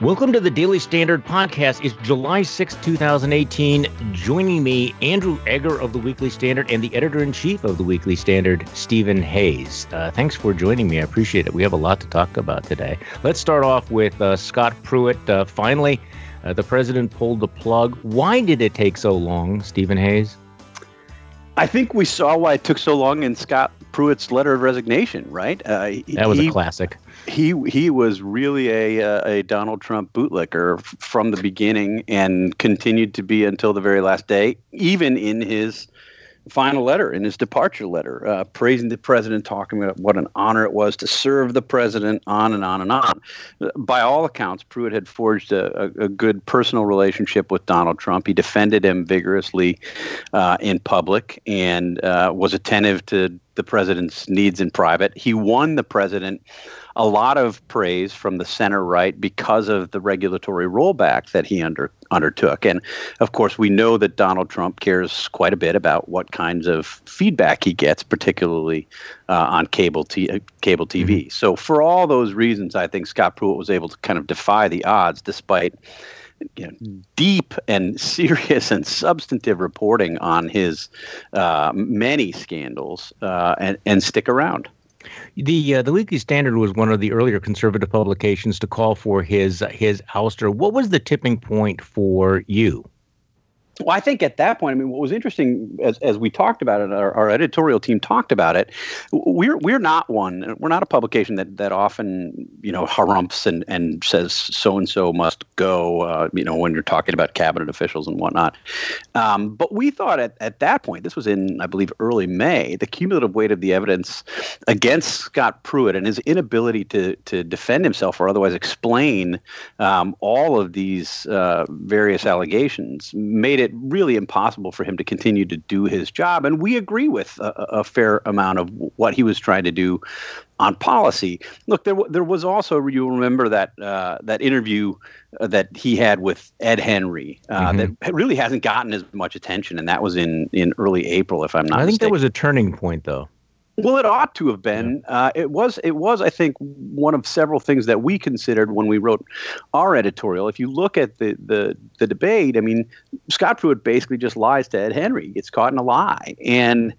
Welcome to the Daily Standard podcast. It's July 6, 2018. Joining me, Andrew Egger of the Weekly Standard and the editor in chief of the Weekly Standard, Stephen Hayes. Uh, thanks for joining me. I appreciate it. We have a lot to talk about today. Let's start off with uh, Scott Pruitt. Uh, finally, uh, the president pulled the plug. Why did it take so long, Stephen Hayes? I think we saw why it took so long in Scott Pruitt's letter of resignation, right? Uh, that was he, a classic. He he was really a uh, a Donald Trump bootlicker from the beginning and continued to be until the very last day, even in his final letter, in his departure letter, uh, praising the president, talking about what an honor it was to serve the president, on and on and on. By all accounts, Pruitt had forged a, a, a good personal relationship with Donald Trump. He defended him vigorously uh, in public and uh, was attentive to the president's needs in private. He won the president a lot of praise from the center right because of the regulatory rollback that he under, undertook. And of course, we know that Donald Trump cares quite a bit about what kinds of feedback he gets, particularly uh, on cable, t- uh, cable TV. Mm-hmm. So, for all those reasons, I think Scott Pruitt was able to kind of defy the odds despite. You know, deep and serious and substantive reporting on his uh, many scandals uh, and, and stick around. The uh, the Weekly Standard was one of the earlier conservative publications to call for his his ouster. What was the tipping point for you? Well, I think at that point, I mean, what was interesting as, as we talked about it, our, our, editorial team talked about it. We're we're not one. We're not a publication that that often you know harumphs and and says so and so must go. Uh, you know, when you're talking about cabinet officials and whatnot. Um, but we thought at at that point, this was in I believe early May, the cumulative weight of the evidence against Scott Pruitt and his inability to to defend himself or otherwise explain um, all of these uh, various allegations made it it really impossible for him to continue to do his job. And we agree with a, a fair amount of what he was trying to do on policy. Look, there there was also you remember that uh, that interview uh, that he had with Ed Henry uh, mm-hmm. that really hasn't gotten as much attention, and that was in in early April, if I'm not. Mistaken. I think mistaken. that was a turning point, though. Well, it ought to have been. Uh, it was. It was. I think one of several things that we considered when we wrote our editorial. If you look at the the, the debate, I mean, Scott Pruitt basically just lies to Ed Henry. Gets caught in a lie, and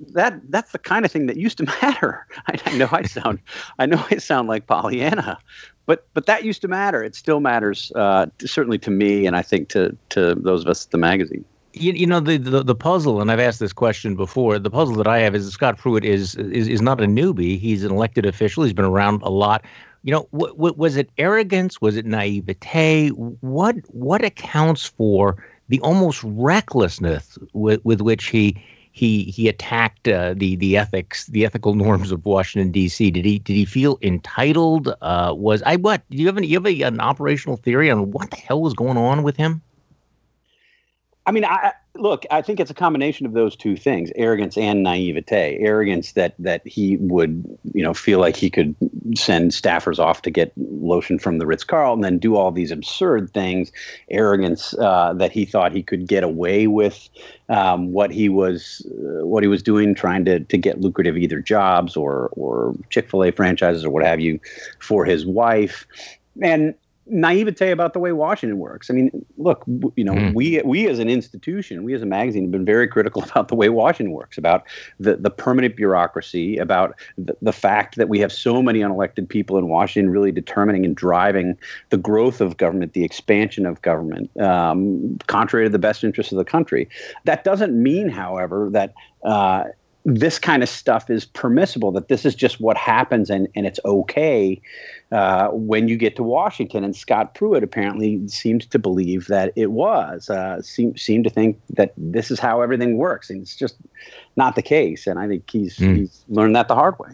that that's the kind of thing that used to matter. I, I know I sound. I know I sound like Pollyanna, but but that used to matter. It still matters, uh, certainly to me, and I think to to those of us at the magazine you, you know the, the, the puzzle, and I've asked this question before. The puzzle that I have is Scott Pruitt is is is not a newbie. He's an elected official. He's been around a lot. You know, w- w- was it arrogance? Was it naivete? What what accounts for the almost recklessness with, with which he he he attacked uh, the the ethics the ethical norms of Washington D.C. Did he did he feel entitled? Uh, was I what? Do you have, any, you have a, an operational theory on what the hell was going on with him? I mean, I look. I think it's a combination of those two things: arrogance and naivete. Arrogance that that he would, you know, feel like he could send staffers off to get lotion from the Ritz Carlton and then do all these absurd things. Arrogance uh, that he thought he could get away with um, what he was uh, what he was doing, trying to to get lucrative either jobs or or Chick Fil A franchises or what have you for his wife. And naivete about the way Washington works. I mean, look, you know, mm. we we as an institution, we as a magazine have been very critical about the way Washington works, about the the permanent bureaucracy, about the, the fact that we have so many unelected people in Washington really determining and driving the growth of government, the expansion of government, um, contrary to the best interests of the country. That doesn't mean, however, that uh, this kind of stuff is permissible, that this is just what happens and, and it's okay uh, when you get to Washington. And Scott Pruitt apparently seems to believe that it was, uh, seem, seemed to think that this is how everything works. And it's just not the case. And I think he's, mm. he's learned that the hard way.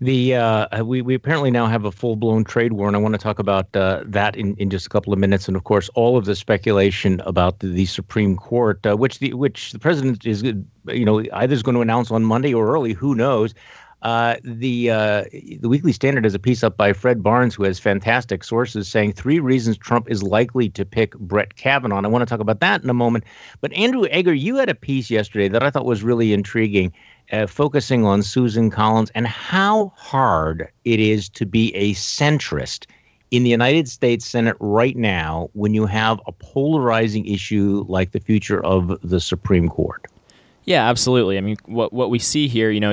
The uh, we we apparently now have a full blown trade war, and I want to talk about uh, that in, in just a couple of minutes. And of course, all of the speculation about the, the Supreme Court, uh, which the which the president is you know either is going to announce on Monday or early, who knows. Uh, the uh, the Weekly Standard has a piece up by Fred Barnes, who has fantastic sources saying three reasons Trump is likely to pick Brett Kavanaugh. I want to talk about that in a moment. But Andrew Egger, you had a piece yesterday that I thought was really intriguing uh, focusing on Susan Collins and how hard it is to be a centrist in the United States Senate right now when you have a polarizing issue like the future of the Supreme Court? Yeah, absolutely. I mean, what what we see here, you know,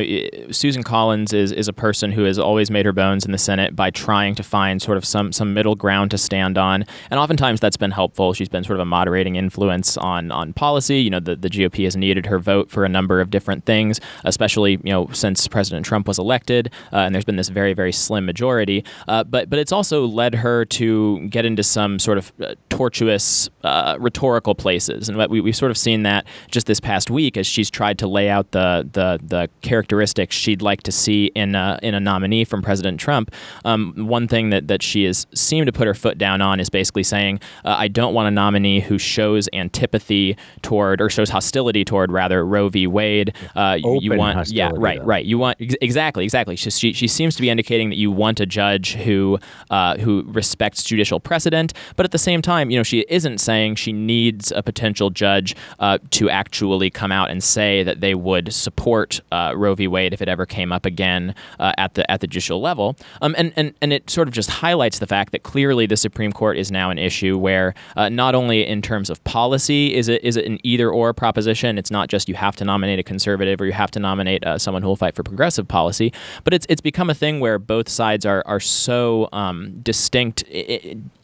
Susan Collins is is a person who has always made her bones in the Senate by trying to find sort of some some middle ground to stand on, and oftentimes that's been helpful. She's been sort of a moderating influence on on policy. You know, the the GOP has needed her vote for a number of different things, especially you know since President Trump was elected, uh, and there's been this very very slim majority. Uh, but but it's also led her to get into some sort of uh, tortuous uh, rhetorical places, and we we've sort of seen that just this past week as she she's tried to lay out the the the characteristics she'd like to see in a, in a nominee from President Trump. Um, one thing that that she has seemed to put her foot down on is basically saying, uh, "I don't want a nominee who shows antipathy toward or shows hostility toward rather Roe v. Wade. Uh, you want, yeah, right, though. right. You want exactly, exactly. She, she, she seems to be indicating that you want a judge who uh, who respects judicial precedent, but at the same time, you know, she isn't saying she needs a potential judge uh, to actually come out and say that they would support uh, Roe v. Wade if it ever came up again uh, at the at the judicial level. Um, and, and and it sort of just highlights the fact that clearly the Supreme Court is now an issue where uh, not only in terms of policy is it is it an either or proposition. It's not just you have to nominate a conservative or you have to nominate uh, someone who will fight for progressive policy, but it's it's become a thing where both sides are are so um, distinct,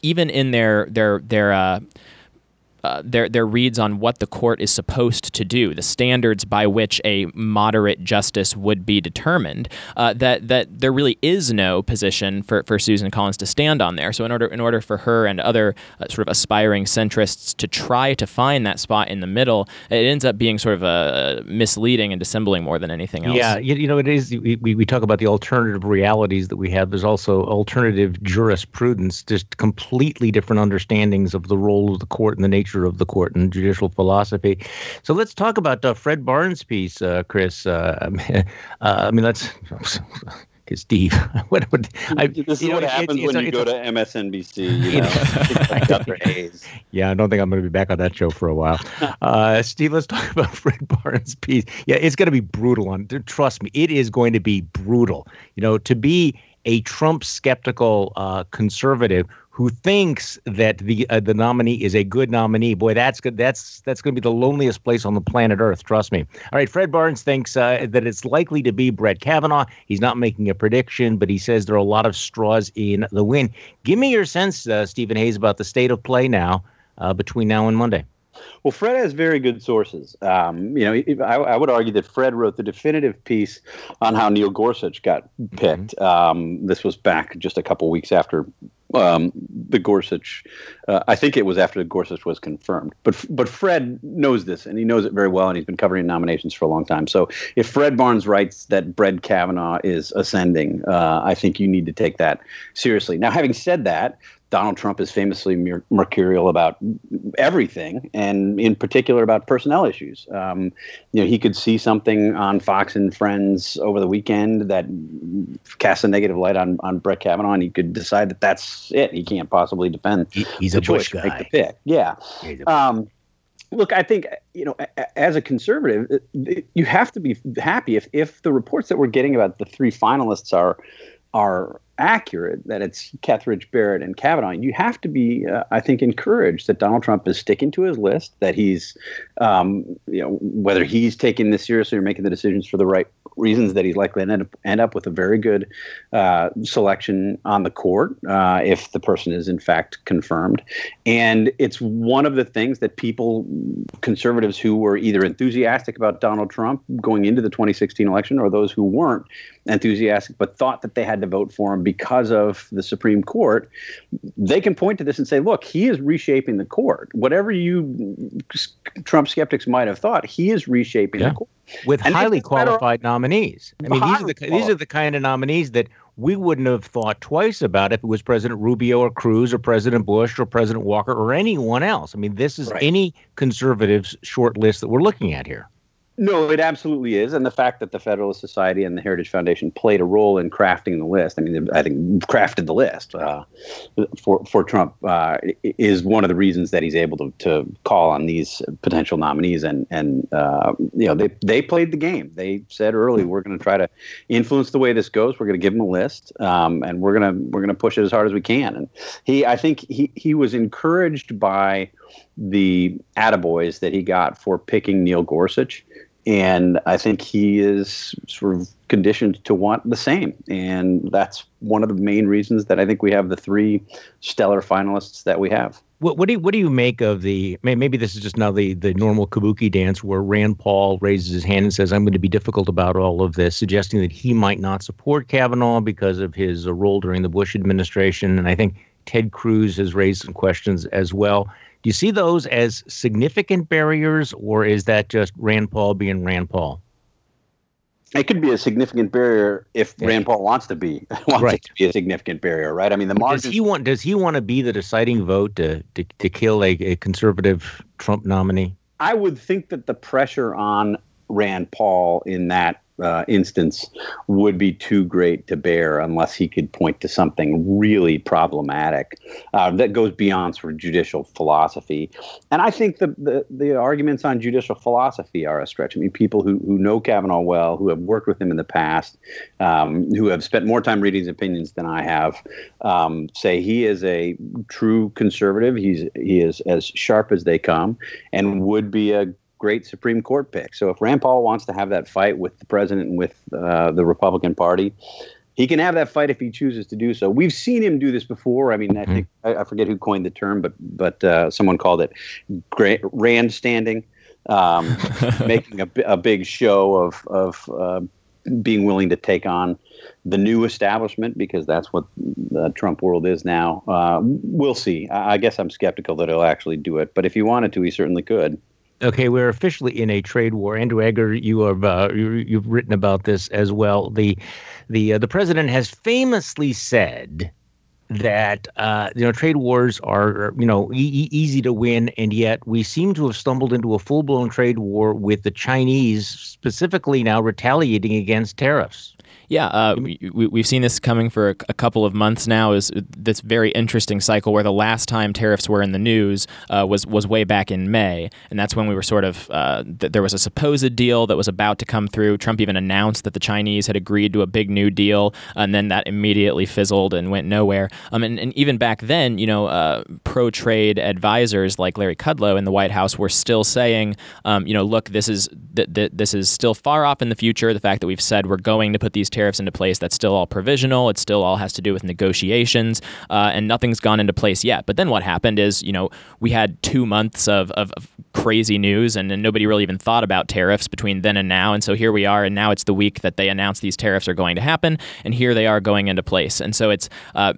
even in their their their uh, uh, their their reads on what the court is supposed to do, the standards by which a moderate justice would be determined. Uh, that that there really is no position for, for Susan Collins to stand on there. So in order in order for her and other uh, sort of aspiring centrists to try to find that spot in the middle, it ends up being sort of a misleading and dissembling more than anything else. Yeah, you, you know it is. We, we talk about the alternative realities that we have. There's also alternative jurisprudence, just completely different understandings of the role of the court and the nature nature of the court and judicial philosophy. So let's talk about uh, Fred Barnes' piece, uh, Chris. Uh, uh I mean, let's. Steve. what, what, I, this is what happens it's, when it's, you go to MSNBC. You know, Yeah, I don't think I'm going to be back on that show for a while. Uh, Steve, let's talk about Fred Barnes' piece. Yeah, it's going to be brutal. On trust me, it is going to be brutal. You know, to be a Trump skeptical uh, conservative who thinks that the uh, the nominee is a good nominee. Boy, that's good. That's that's going to be the loneliest place on the planet Earth. Trust me. All right, Fred Barnes thinks uh, that it's likely to be Brett Kavanaugh. He's not making a prediction, but he says there are a lot of straws in the wind. Give me your sense, uh, Stephen Hayes, about the state of play now uh, between now and Monday. Well, Fred has very good sources. Um, you know, I, I, would argue that Fred wrote the definitive piece on how Neil Gorsuch got picked. Mm-hmm. Um, this was back just a couple weeks after um, the Gorsuch. Uh, I think it was after the Gorsuch was confirmed. But but Fred knows this, and he knows it very well, and he's been covering nominations for a long time. So if Fred Barnes writes that Brett Kavanaugh is ascending, uh, I think you need to take that seriously. Now, having said that, Donald Trump is famously mercurial about everything, and in particular about personnel issues. Um, you know, he could see something on Fox and Friends over the weekend that casts a negative light on on Brett Kavanaugh, and he could decide that that's it. He can't possibly defend. He, he's a Bush guy. Make the pick. Yeah. Um, look, I think you know, as a conservative, you have to be happy if if the reports that we're getting about the three finalists are are accurate that it's Kethledge, Barrett, and Kavanaugh, you have to be, uh, I think, encouraged that Donald Trump is sticking to his list. That he's, um, you know, whether he's taking this seriously or making the decisions for the right reasons, that he's likely to end up, end up with a very good uh, selection on the court uh, if the person is in fact confirmed. And it's one of the things that people, conservatives who were either enthusiastic about Donald Trump going into the 2016 election, or those who weren't enthusiastic but thought that they had to vote for him because of the Supreme Court, they can point to this and say, look, he is reshaping the court. Whatever you Trump skeptics might have thought, he is reshaping yeah. the court. With and highly qualified nominees. I mean, these are the qualified. these are the kind of nominees that we wouldn't have thought twice about if it was President Rubio or Cruz or President Bush or President Walker or anyone else. I mean, this is right. any conservative's short list that we're looking at here. No, it absolutely is, and the fact that the Federalist Society and the Heritage Foundation played a role in crafting the list. I mean, I think crafted the list uh, for for Trump uh, is one of the reasons that he's able to, to call on these potential nominees. And and uh, you know, they they played the game. They said early, we're going to try to influence the way this goes. We're going to give him a list, um, and we're gonna we're gonna push it as hard as we can. And he, I think he he was encouraged by the attaboys that he got for picking Neil Gorsuch and I think he is sort of conditioned to want the same. And that's one of the main reasons that I think we have the three stellar finalists that we have. What, what do you what do you make of the maybe this is just now the the normal kabuki dance where Rand Paul raises his hand and says I'm going to be difficult about all of this, suggesting that he might not support Kavanaugh because of his uh, role during the Bush administration, and I think Ted Cruz has raised some questions as well. Do you see those as significant barriers, or is that just Rand Paul being Rand Paul? It could be a significant barrier if yeah. Rand Paul wants to be wants right. to be a significant barrier, right? I mean, the margins. Does he want? Does he want to be the deciding vote to to, to kill a, a conservative Trump nominee? I would think that the pressure on Rand Paul in that uh, instance would be too great to bear unless he could point to something really problematic uh, that goes beyond sort of judicial philosophy. And I think the, the, the arguments on judicial philosophy are a stretch. I mean, people who, who know Kavanaugh well, who have worked with him in the past, um, who have spent more time reading his opinions than I have, um, say he is a true conservative. He's he is as sharp as they come, and would be a great Supreme Court pick. So if Rand Paul wants to have that fight with the president and with uh, the Republican Party, he can have that fight if he chooses to do so. We've seen him do this before. I mean, I mm-hmm. think I, I forget who coined the term, but but uh, someone called it Rand standing, um, making a, a big show of of uh, being willing to take on the new establishment because that's what the Trump world is now. Uh, we'll see. I, I guess I'm skeptical that he'll actually do it, but if he wanted to, he certainly could. Okay, we're officially in a trade war. Andrew Egger, you have uh, you, have written about this as well. The the uh, the president has famously said that uh, you know trade wars are you know e- easy to win, and yet we seem to have stumbled into a full blown trade war with the Chinese specifically now retaliating against tariffs. Yeah, uh, we, have seen this coming for a, a, couple of months now. Is this very interesting cycle where the last time tariffs were in the news uh, was was way back in May, and that's when we were sort of uh, th- there was a supposed deal that was about to come through. Trump even announced that the Chinese had agreed to a big new deal, and then that immediately fizzled and went nowhere. Um, and, and even back then, you know, uh, pro trade advisors like Larry Kudlow in the White House were still saying, um, you know, look, this is th- th- this is still far off in the future. The fact that we've said we're going to put these tariffs into place. That's still all provisional. It still all has to do with negotiations, uh, and nothing's gone into place yet. But then what happened is, you know, we had two months of, of, of crazy news, and, and, nobody really even thought about tariffs between then and now. And so here we are, and now it's the week that they announced these tariffs are going to happen, and here they are going into place. And so it's uh,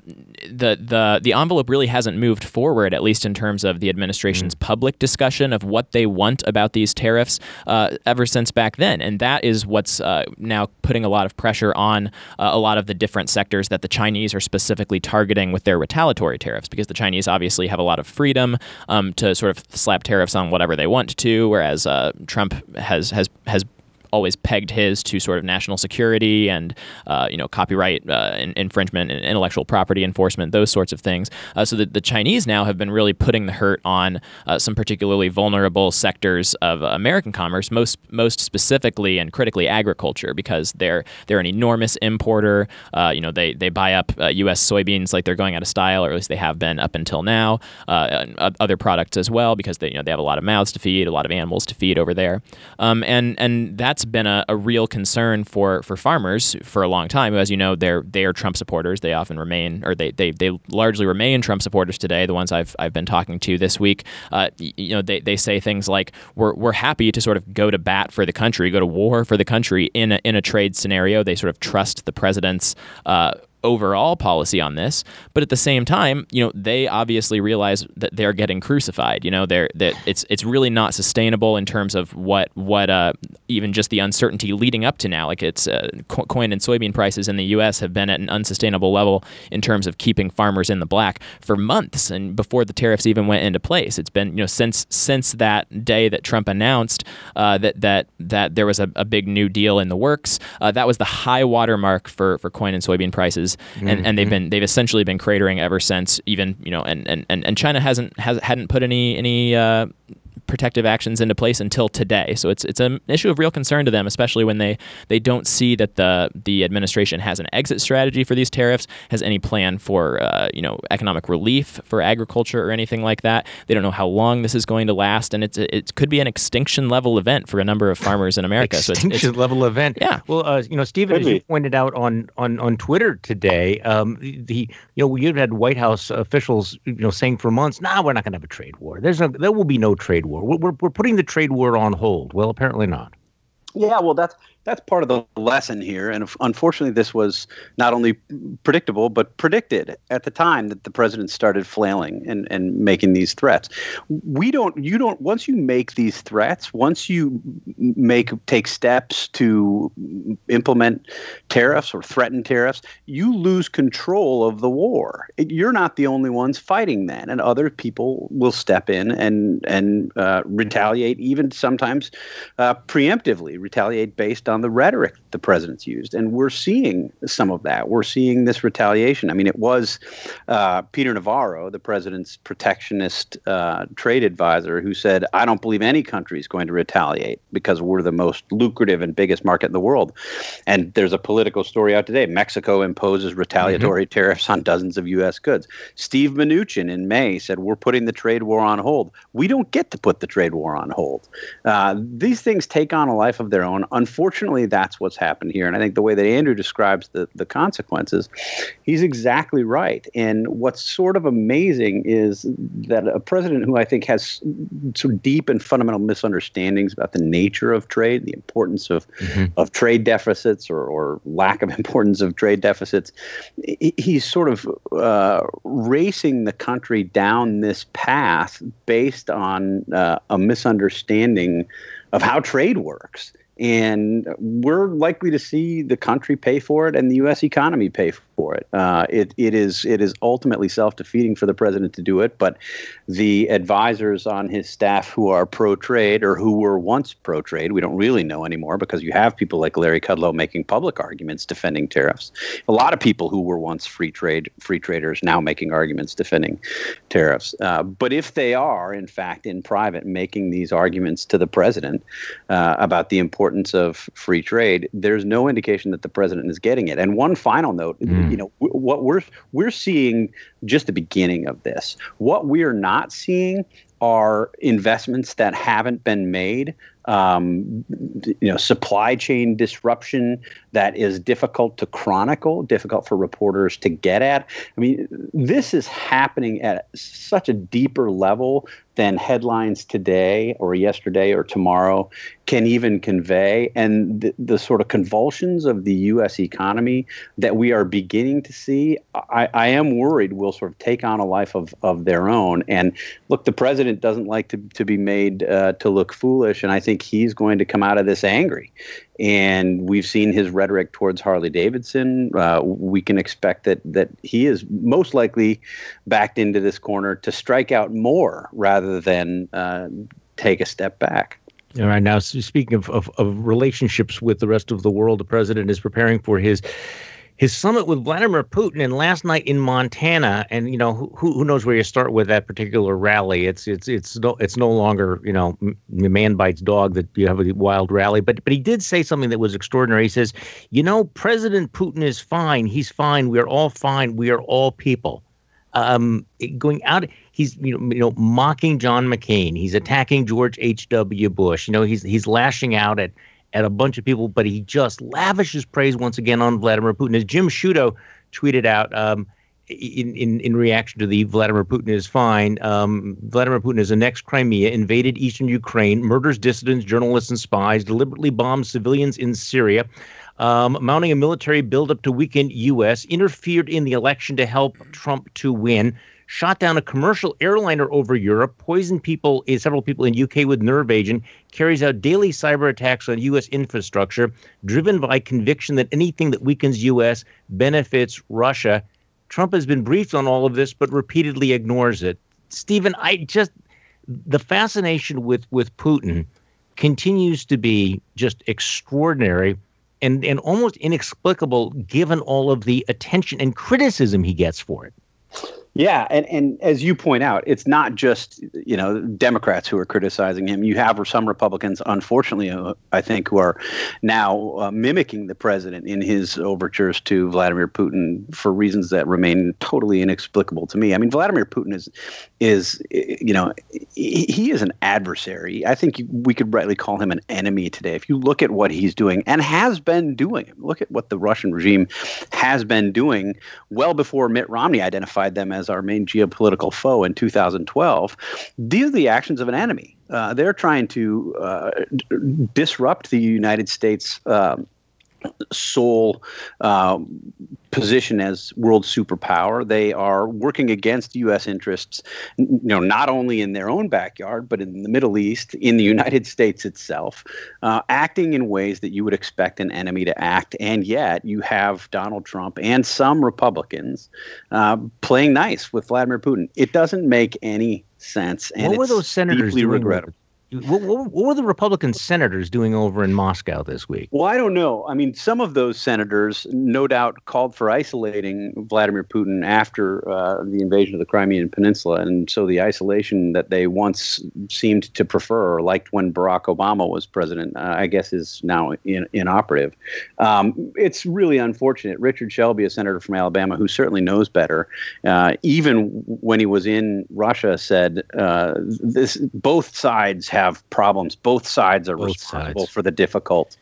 the the the envelope really hasn't moved forward, at least in terms of the administration's mm-hmm. public discussion of what they want about these tariffs uh, ever since back then. And that is what's uh, now putting a lot of pressure on uh, a lot of the different sectors that the Chinese are specifically targeting with their retaliatory tariffs, because the Chinese obviously have a lot of freedom um, to sort of slap tariffs on whatever they want to, whereas uh, Trump has has has always pegged his to sort of national security and uh, you know copyright uh, infringement and intellectual property enforcement, those sorts of things. Uh, so the, the Chinese now have been really putting the hurt on uh, some particularly vulnerable sectors of American commerce, most most specifically and critically agriculture, because they're they're an enormous importer. Uh, you know they they buy up U.S. Uh, soybeans like they're going out of style, or at least they have been up until now. other products as well, because they you know they have a lot of mouths to feed, a lot of animals to feed over there, um, and and that's that's been a, a, real concern for, for farmers for a long time. As you know, they're they are Trump supporters. They often remain, or they, they, they largely remain Trump supporters today. The ones I've, I've been talking to this week, uh, you know, they, they say things like we're, we're happy to sort of go to bat for the country, go to war for the country in a, in a trade scenario. They sort of trust the president's uh, overall policy on this. But at the same time, you know, they obviously realize that they're getting crucified. You know, they're that it's it's really not sustainable in terms of what what uh, even just the uncertainty leading up to now. Like it's uh, corn and soybean prices in the U.S. have been at an unsustainable level in terms of keeping farmers in the black for months and before the tariffs even went into place. It's been you know since since that day that Trump announced uh, that that that there was a, a, big new deal in the works. Uh, that was the high watermark for for corn and soybean prices, mm-hmm. and, and they've been they've essentially been cratering ever since. Even you know, and and, and China hasn't has hadn't put any any uh, protective actions into place until today. So it's it's an issue of real concern to them, especially when they they don't see that the the administration has an exit strategy for these tariffs, has any plan for uh, you know economic relief for agriculture or anything like that. They don't know how long this is going to last, and it's it could be an extinction level event for a number of farmers in America. extinction so it's, it's, level event. Yeah. Well, uh, you know, Stephen, as you pointed out on on on Twitter today, um, the you know we've had White House officials you know saying for months, nah, we're not going to have a trade war. There's no there will be no trade war. We're, we're, we're putting the trade war on hold. Well, apparently not. Yeah, well, that's that's part of the lesson here. And unfortunately, this was not only predictable, but predicted at the time that the president started flailing and, and making these threats. We don't, you don't, once you make these threats, once you make, take steps to implement tariffs or threaten tariffs, you lose control of the war. You're not the only ones fighting then, and other people will step in and, and uh, retaliate, even sometimes uh, preemptively retaliate based on the rhetoric the president's used. And we're seeing some of that. We're seeing this retaliation. I mean, it was uh, Peter Navarro, the president's protectionist uh, trade advisor, who said, I don't believe any country is going to retaliate because we're the most lucrative and biggest market in the world. And there's a Politico story out today. Mexico imposes retaliatory mm-hmm. tariffs on dozens of U.S. goods. Steve Mnuchin in May said, We're putting the trade war on hold. We don't get to put the trade war on hold. Uh, these things take on a life of their own. Unfortunately, unfortunately, that's what's happened here. And I think the way that Andrew describes the, the consequences, he's exactly right. And what's sort of amazing is that a president who I think has of deep and fundamental misunderstandings about the nature of trade, the importance of, mm-hmm. of trade deficits or, or lack of importance of trade deficits, he's sort of uh, racing the country down this path based on uh, a misunderstanding of how trade works and we're likely to see the country pay for it and the U.S. economy pay for it. Uh, it, it is it is ultimately self defeating for the president to do it, but the advisors on his staff who are pro trade or who were once pro trade, we don't really know anymore because you have people like Larry Kudlow making public arguments defending tariffs. A lot of people who were once free trade free traders now making arguments defending tariffs. Uh, but if they are in fact in private making these arguments to the president uh, about the importance of free trade, there's no indication that the president is getting it. And one final note. Mm you know what we're we're seeing just the beginning of this. What we are not seeing are investments that haven't been made um, you know, supply chain disruption that is difficult to chronicle, difficult for reporters to get at. I mean, this is happening at such a deeper level than headlines today or yesterday or tomorrow can even convey. And the, the sort of convulsions of the U.S. economy that we are beginning to see, I, I am worried will sort of take on a life of, of their own. And look, the president doesn't like to, to be made uh, to look foolish. And I think think he's going to come out of this angry. And we've seen his rhetoric towards Harley Davidson. Uh, we can expect that that he is most likely backed into this corner to strike out more rather than uh, take a step back. All right. Now, speaking of, of, of relationships with the rest of the world, the president is preparing for his his summit with Vladimir Putin and last night in Montana. And you know, who who knows where you start with that particular rally? It's it's it's no it's no longer you know man bites dog that you have a wild rally. But but he did say something that was extraordinary. He says, you know, President Putin is fine. He's fine. We are all fine. We are all people. Um, going out, he's you know, you know mocking John McCain. He's attacking George H. W. Bush. You know, he's he's lashing out at at a bunch of people, but he just lavishes praise once again on Vladimir Putin. As Jim Sciutto tweeted out um, in, in, in reaction to the Vladimir Putin is fine, um, Vladimir Putin is annexed Crimea, invaded eastern Ukraine, murders dissidents, journalists, and spies, deliberately bombs civilians in Syria. um, mounting a military buildup to weaken U.S., interfered in the election to help Trump to win, shot down a commercial airliner over Europe, poisoned people, eh, several people in UK with nerve agent, carries out daily cyber attacks on U.S. infrastructure, driven by conviction that anything that weakens U.S. benefits Russia. Trump has been briefed on all of this, but repeatedly ignores it. Stephen, I just the fascination with with Putin continues to be just extraordinary and and almost inexplicable given all of the attention and criticism he gets for it. Yeah, and, and as you point out, it's not just you know Democrats who are criticizing him. You have some Republicans, unfortunately, uh, I think, who are now uh, mimicking the president in his overtures to Vladimir Putin for reasons that remain totally inexplicable to me. I mean, Vladimir Putin is is you know he is an adversary. I think we could rightly call him an enemy today. If you look at what he's doing and has been doing, look at what the Russian regime has been doing well before Mitt Romney identified them as as our main geopolitical foe in 2012, these are the actions of an enemy. Uh, they're trying to uh, d- disrupt the United States. Um, sole um, position as world superpower. They are working against U.S. interests, you know, not only in their own backyard but in the Middle East, in the United States itself, uh, acting in ways that you would expect an enemy to act. And yet, you have Donald Trump and some Republicans uh, playing nice with Vladimir Putin. It doesn't make any sense. And what were those senators deeply regrettable. What, what, were the Republican senators doing over in Moscow this week? Well, I don't know. I mean, some of those senators, no doubt, called for isolating Vladimir Putin after uh, the invasion of the Crimean Peninsula. And so the isolation that they once seemed to prefer or liked when Barack Obama was president, uh, I guess, is now in, inoperative. Um, it's really unfortunate. Richard Shelby, a senator from Alabama who certainly knows better, uh, even when he was in Russia, said uh, this both sides have have problems. Both sides are Both responsible sides. for the difficult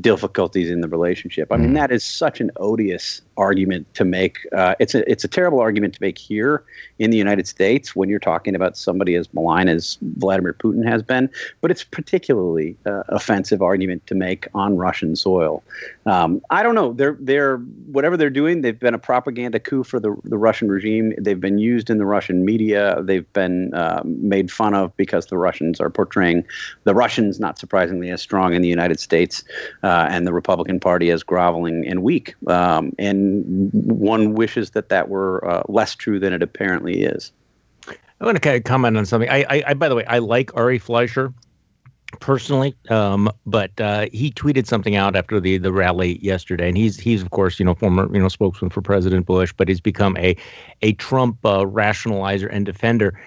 difficulties in the relationship. I mean, Mhm. that is such an odious argument to make. Uh, it's a it's a terrible argument to make here in the United States when you're talking about somebody as malign as Vladimir Putin has been. But it's particularly uh, offensive argument to make on Russian soil. Um, I don't know. They're they're whatever they're doing. They've been a propaganda coup for the the Russian regime. They've been used in the Russian media. They've been um, made fun of because the Russians are portraying the Russians, not surprisingly, as strong in the United States, uh, and the Republican Party as groveling and weak. Um, and one wishes that that were uh, less true than it apparently is. I want to kind of comment on something. I, I, I by the way, I like Ari Fleischer personally, um, but uh, he tweeted something out after the the rally yesterday, and he's he's of course you know former you know spokesman for President Bush, but he's become a a Trump uh, rationalizer and defender.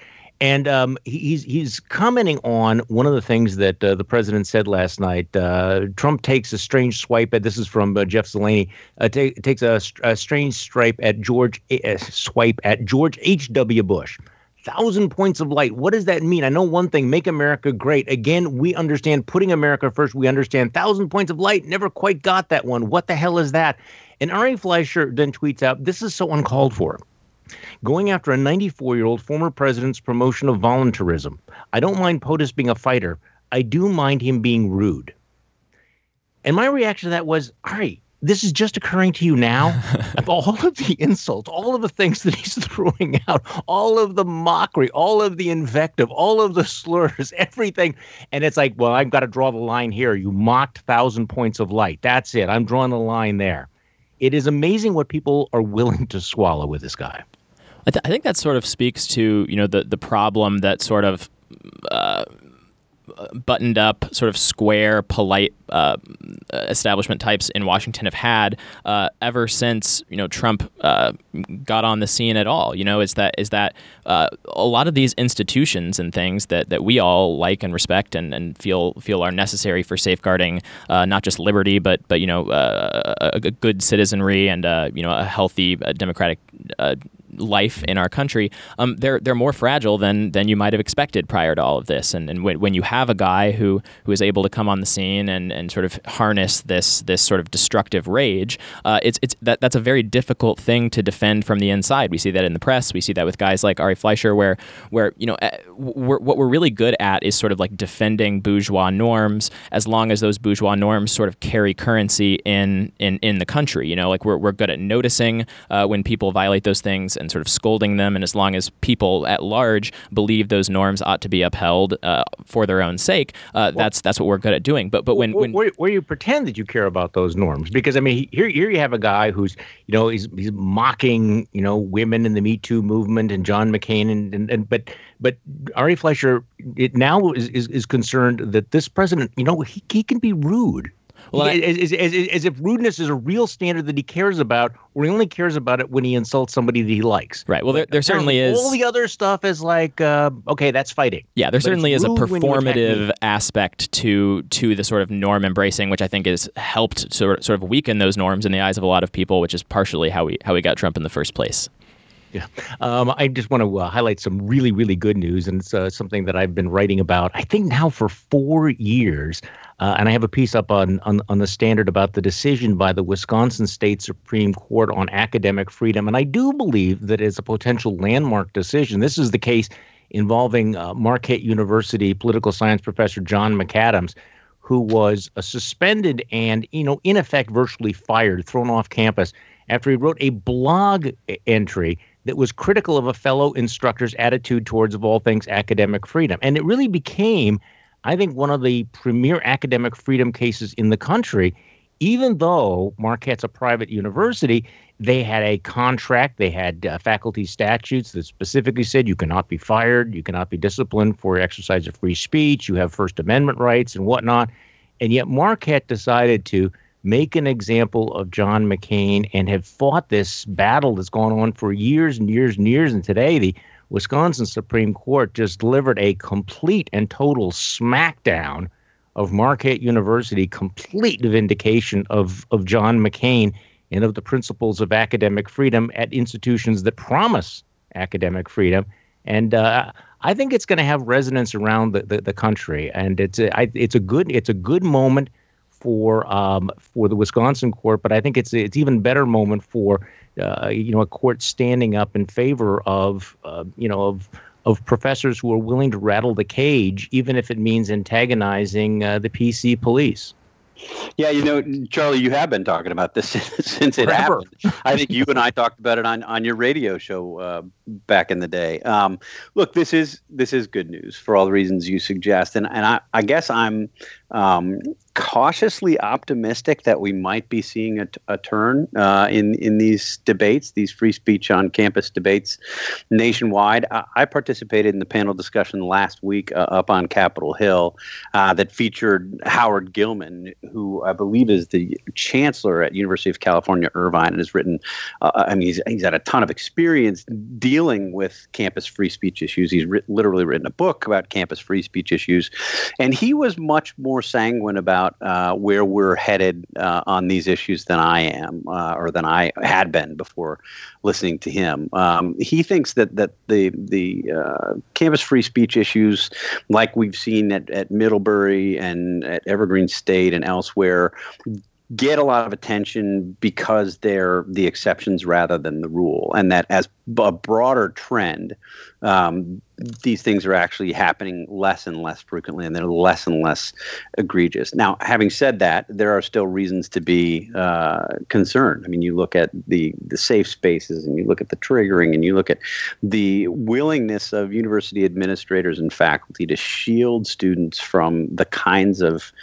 And um, he's he's commenting on one of the things that uh, the president said last night. Uh, Trump takes a strange swipe at this is from uh, Jeff Zeleny. Uh, ta- takes a, a strange stripe at George uh, swipe at George H. W. Bush thousand points of light. What does that mean? I know one thing: make America great. Again, we understand putting America first. We understand thousand points of light. Never quite got that one. What the hell is that? And Ari Fleischer then tweets out, "This is so uncalled for." Going after a 94 year old former president's promotion of voluntarism. I don't mind POTUS being a fighter. I do mind him being rude. And my reaction to that was, Ari, this is just occurring to you now. all of the insults, all of the things that he's throwing out, all of the mockery, all of the invective, all of the slurs, everything. And it's like, well, I've got to draw the line here. You mocked thousand points of light. That's it. I'm drawing the line there. It is amazing what people are willing to swallow with this guy. I, th- I think that sort of speaks to you know the the problem that sort of uh, buttoned up, sort of square, polite uh, establishment types in Washington have had uh, ever since you know Trump uh, got on the scene at all. You know, is that is that uh, a lot of these institutions and things that, that we all like and respect and, and feel feel are necessary for safeguarding uh, not just liberty but but you know uh, a, a good citizenry and uh, you know a healthy uh, democratic uh, life in our country, um, they're they're more fragile than than you might have expected prior to all of this. And and when, when you have a guy who who is able to come on the scene and, and sort of harness this this sort of destructive rage, uh, it's it's that that's a very difficult thing to defend from the inside. We see that in the press. We see that with guys like Ari Fleischer, where where you know eh, we're, what we're really good at is sort of like defending bourgeois norms as long as those bourgeois norms sort of carry currency in in in the country. You know, like we're we're good at noticing uh, when people violate those things and sort of scolding them. And as long as people at large believe those norms ought to be upheld uh, for their own sake, uh, well, that's that's what we're good at doing. But but when where, when where, where, you pretend that you care about those norms, because I mean here here you have a guy who's you know he's he's mocking you know women in the Me Too movement and John McCain and and, and but but Ari Fleischer it now is, is is concerned that this president you know he he can be rude well, as, as, as, as, if rudeness is a real standard that he cares about, or he only cares about it when he insults somebody that he likes. Right. Well, there, there certainly is. All the other stuff is like, uh, okay, that's fighting. Yeah, there but certainly is a performative aspect to to the sort of norm embracing, which I think has helped sort of, sort of weaken those norms in the eyes of a lot of people, which is partially how we how we got Trump in the first place. Yeah. Um, I just want to uh, highlight some really, really good news, and it's uh, something that I've been writing about, I think now for four years. Uh, and I have a piece up on, on, on the standard about the decision by the Wisconsin State Supreme Court on academic freedom. And I do believe that it's a potential landmark decision. This is the case involving uh, Marquette University political science professor John McAdams, who was uh, suspended and, you know, in effect, virtually fired, thrown off campus after he wrote a blog entry that was critical of a fellow instructor's attitude towards, of all things, academic freedom. And it really became, I think, one of the premier academic freedom cases in the country. Even though Marquette's a private university, they had a contract, they had uh, faculty statutes that specifically said you cannot be fired, you cannot be disciplined for exercise of free speech, you have First Amendment rights and whatnot. And yet Marquette decided to make an example of John McCain and have fought this battle that's gone on for years and years and years. And today, the Wisconsin Supreme Court just delivered a complete and total smackdown of Marquette University, complete vindication of, of John McCain and of the principles of academic freedom at institutions that promise academic freedom. And uh, I think it's going to have resonance around the, the, the country, and it's a, I, it's a good it's a good moment for um, for the Wisconsin court, but I think it's it's even better moment for uh, you know a court standing up in favor of uh, you know of of professors who are willing to rattle the cage, even if it means antagonizing uh, the PC police. Yeah, you know, Charlie, you have been talking about this since it Forever. happened. I think you and I talked about it on, on your radio show uh, back in the day. Um, look, this is this is good news for all the reasons you suggest, and and I, I guess I'm um, cautiously optimistic that we might be seeing a, a turn uh, in in these debates, these free speech on campus debates nationwide. I, I participated in the panel discussion last week uh, up on Capitol Hill uh, that featured Howard Gillman, who I believe is the chancellor at University of California Irvine, and has written. Uh, I mean, he's he's had a ton of experience dealing with campus free speech issues. He's literally written a book about campus free speech issues, and he was much more sanguine about uh, where we're headed uh, on these issues than I am, uh, or than I had been before listening to him. Um, he thinks that that the the uh, campus free speech issues, like we've seen at, at Middlebury and at Evergreen State and elsewhere, get a lot of attention because they're the exceptions rather than the rule, and that as a broader trend, um, these things are actually happening less and less frequently, and they're less and less egregious. Now, having said that, there are still reasons to be uh, concerned. I mean, you look at the the safe spaces, and you look at the triggering, and you look at the willingness of university administrators and faculty to shield students from the kinds of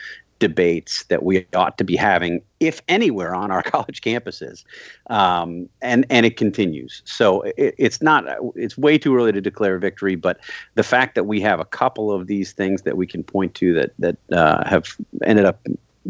debates that we ought to be having, if anywhere, on our college campuses, um, and and it continues. So it, it's not it's way too early to declare victory, but the fact that we have a couple of these things that we can point to that that uh, have ended up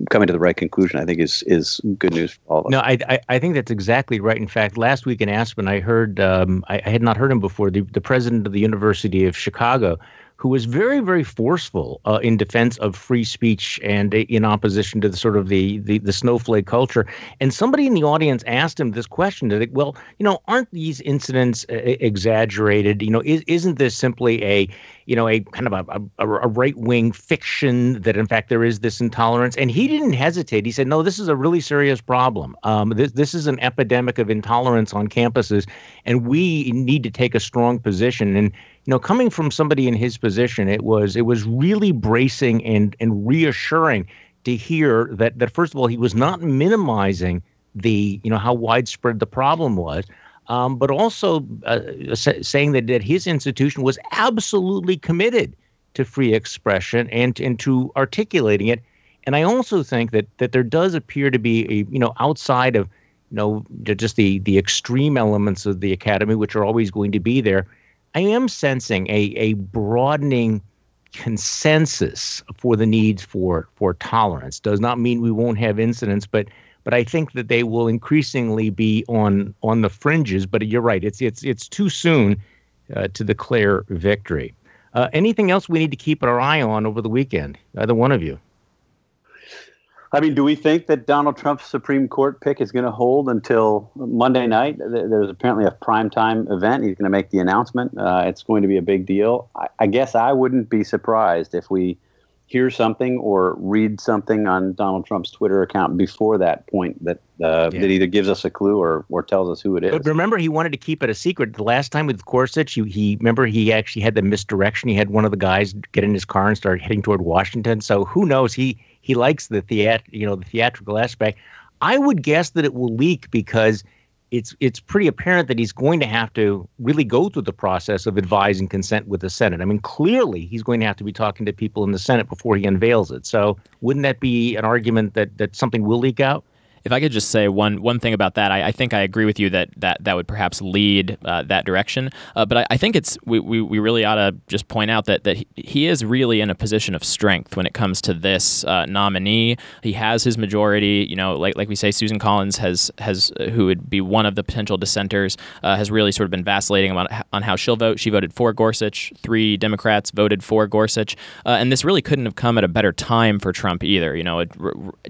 coming to the right conclusion, I think is is good news for all of us. No, I, I, I think that's exactly right. In fact, last week in Aspen, I heard um, I, I, had not heard him before. The the president of the University of Chicago who was very, very forceful uh, in defense of free speech and in opposition to the sort of the, the, the snowflake culture. And somebody in the audience asked him this question: that, Well, you know, aren't these incidents uh, exaggerated? You know, is, isn't this simply a you know, a kind of a, a, a right wing fiction that in fact there is this intolerance. And he didn't hesitate. He said, no, this is a really serious problem. Um, this, this is an epidemic of intolerance on campuses, and we need to take a strong position. And you know, coming from somebody in his position, it was it was really bracing and and reassuring to hear that that first of all he was not minimizing the you know how widespread the problem was um, but also uh, saying that, that his institution was absolutely committed to free expression and, and to articulating it. And I also think that that there does appear to be a you know outside of you know just the the extreme elements of the academy, which are always going to be there. I am sensing a a broadening consensus for the needs for for tolerance. Does not mean we won't have incidents, but but I think that they will increasingly be on on the fringes. But you're right; it's it's it's too soon uh, to declare victory. Uh, anything else we need to keep our eye on over the weekend? Either one of you. I mean, do we think that Donald Trump's Supreme Court pick is going to hold until Monday night? There's apparently a primetime event. He's going to make the announcement. Uh, it's going to be a big deal. I, I guess I wouldn't be surprised if we hear something or read something on Donald Trump's Twitter account before that point that uh, yeah. that either gives us a clue or or tells us who it is. But remember, he wanted to keep it a secret. The last time with Gorsuch, he, he remember he actually had the misdirection. He had one of the guys get in his car and start heading toward Washington. So who knows? He he likes the theat you know the theatrical aspect. I would guess that it will leak because it's it's pretty apparent that he's going to have to really go through the process of advising consent with the Senate. I mean, clearly he's going to have to be talking to people in the Senate before he unveils it. So, wouldn't that be an argument that that something will leak out? If I could just say one one thing about that, I, I think I agree with you that that, that would perhaps lead uh, that direction. Uh, but I, I, think it's we, we, we really ought to just point out that that he, he, is really in a position of strength when it comes to this uh, nominee. He has his majority. You know, like like we say, Susan Collins has has uh, who would be one of the potential dissenters uh, has really sort of been vacillating on, on how she'll vote. She voted for Gorsuch. Three Democrats voted for Gorsuch, uh, and this really couldn't have come at a better time for Trump either. You know, it,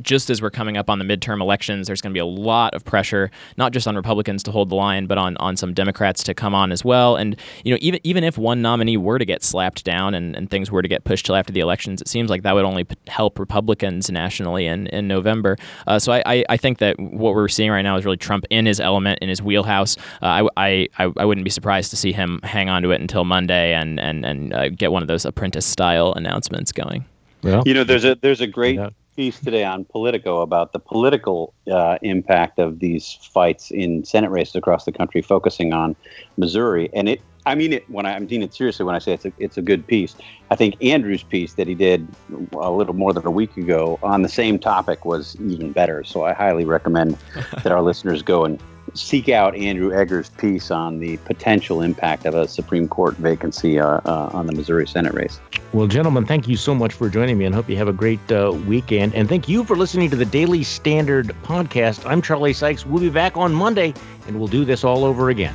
just as we're coming up on the midterm election elections, there's going to be a lot of pressure, not just on Republicans to hold the line, but on, on some Democrats to come on as well. And you know, even even if one nominee were to get slapped down and, and things were to get pushed till after the elections, it seems like that would only p- help Republicans nationally in, in November. Uh, so I, I, I, think that what we're seeing right now is really Trump in his element, in his wheelhouse. Uh, I, I, I wouldn't be surprised to see him hang on to it until Monday and and and uh, get one of those apprentice style announcements going. Yeah. You know, there's a there's a great yeah piece today on Politico about the political uh, impact of these fights in Senate races across the country, focusing on Missouri. And it, I mean it when I, I mean it seriously when I say it's a, it's a good piece. I think Andrew's piece that he did a little more than a week ago on the same topic was even better. So I highly recommend that our listeners go and seek out Andrew Egger's piece on the potential impact of a Supreme Court vacancy uh, uh, on the Missouri Senate race. Well, gentlemen, thank you so much for joining me and hope you have a great uh, weekend. And thank you for listening to the Daily Standard podcast. I'm Charlie Sykes. We'll be back on Monday and we'll do this all over again.